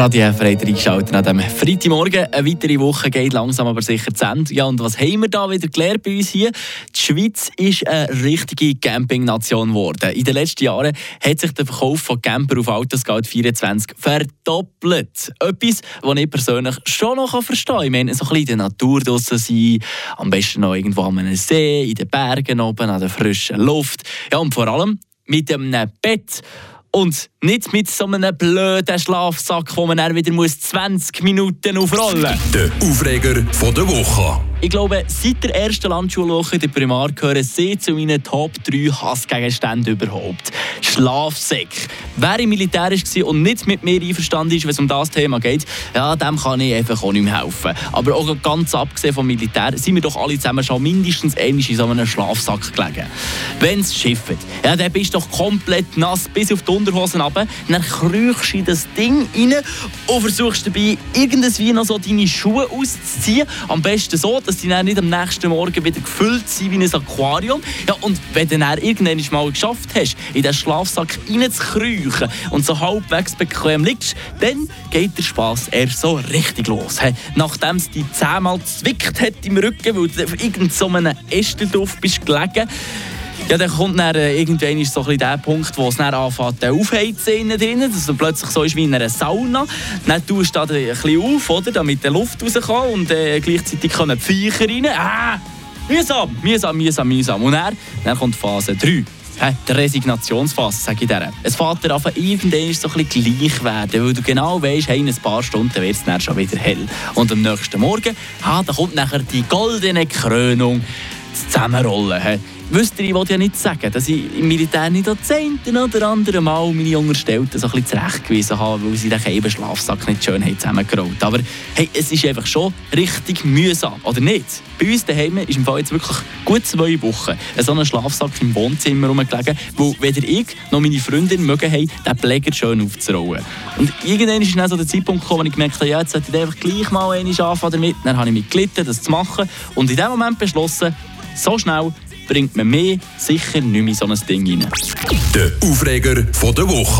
Radio Freit reingeschaltet an diesem Freitagmorgen. Eine weitere Woche geht langsam aber sicher zu Ende. Ja, und was haben wir da wieder gelernt bei uns hier? Die Schweiz ist eine richtige Campingnation geworden. In den letzten Jahren hat sich der Verkauf von Camper auf Autoscout 24 verdoppelt. Etwas, was ich persönlich schon noch verstehen kann. Ich meine, so ein bisschen in der Natur sein, am besten noch irgendwo an einem See, in den Bergen oben, an der frischen Luft. Ja, und vor allem mit einem Bett. Und nicht mit so einem blöden Schlafsack, wo man dann wieder 20 Minuten aufrollen muss. Der Aufreger von der Woche. Ich glaube, seit der ersten Landschulwoche in der Primar gehören sie zu meinen Top 3 Hassgegenständen überhaupt. Schlafsäcke. Wer im Militär war und nicht mit mir einverstanden ist, wenn es um das Thema geht, ja, dem kann ich einfach auch nicht mehr helfen. Aber auch ganz abgesehen vom Militär sind wir doch alle zusammen schon mindestens einmal in so einem Schlafsack gelegen. Wenn es schifft, ja, dann bist du doch komplett nass bis auf die Unterhosen runter, dann krüchst du in das Ding rein und versuchst dabei irgendwie noch so deine Schuhe auszuziehen. Am besten so, dass die dann nicht am nächsten Morgen wieder gefüllt sind wie ein Aquarium. Ja, und wenn du dann irgendwann mal geschafft hast, in den Schlafsack reinzukriechen und so halbwegs bequem liegst, dann geht der Spass erst so richtig los. He. Nachdem es dich zehnmal zwickt hat im Rücken, weil du auf irgendeinem so Ästel drauf bist gelegen, ja, dann kommt dann äh, irgendwann so der Punkt, wo es dann anfängt, aufheizen drin, dass es plötzlich so ist wie in einer Sauna. Dann tust du da ein bisschen auf, oder, damit die Luft rauskommt und äh, gleichzeitig können die Viecher rein. Ah, mühsam, mühsam, mühsam, mühsam. Und dann, dann kommt Phase 3. Die Resignationsphase, sage ich dir. Es fährt dir an, irgendwann so ein bisschen gleich werden, weil du genau weißt, hey, in ein paar Stunden wird es dann schon wieder hell. Und am nächsten Morgen, ha, da kommt nachher die goldene Krönung zusammenrollen. Hey. Wisst ihr, ich wollte ja nicht sagen, dass ich im Militär nicht das eine oder andere Mal meine Unterstellten so ein bisschen zurechtgewiesen habe, weil sie den eben Schlafsack nicht schön haben zusammengerollt Aber hey, es ist einfach schon richtig mühsam, oder nicht? Bei uns daheim ist im Fall jetzt wirklich gut zwei Wochen so ein Schlafsack im Wohnzimmer rumgelegen, wo weder ich noch meine Freundin mögen haben, den Pfleger schön aufzurollen. Und irgendwann ist dann so der Zeitpunkt gekommen, wo ich gemerkt habe, ja, jetzt sollte ich einfach gleich mal anfangen damit. Dann habe ich mich gelitten, das zu machen und in dem Moment beschlossen, so schnell bringt man mehr sicher nicht mehr so ein Ding rein. Der Aufreger der Woche.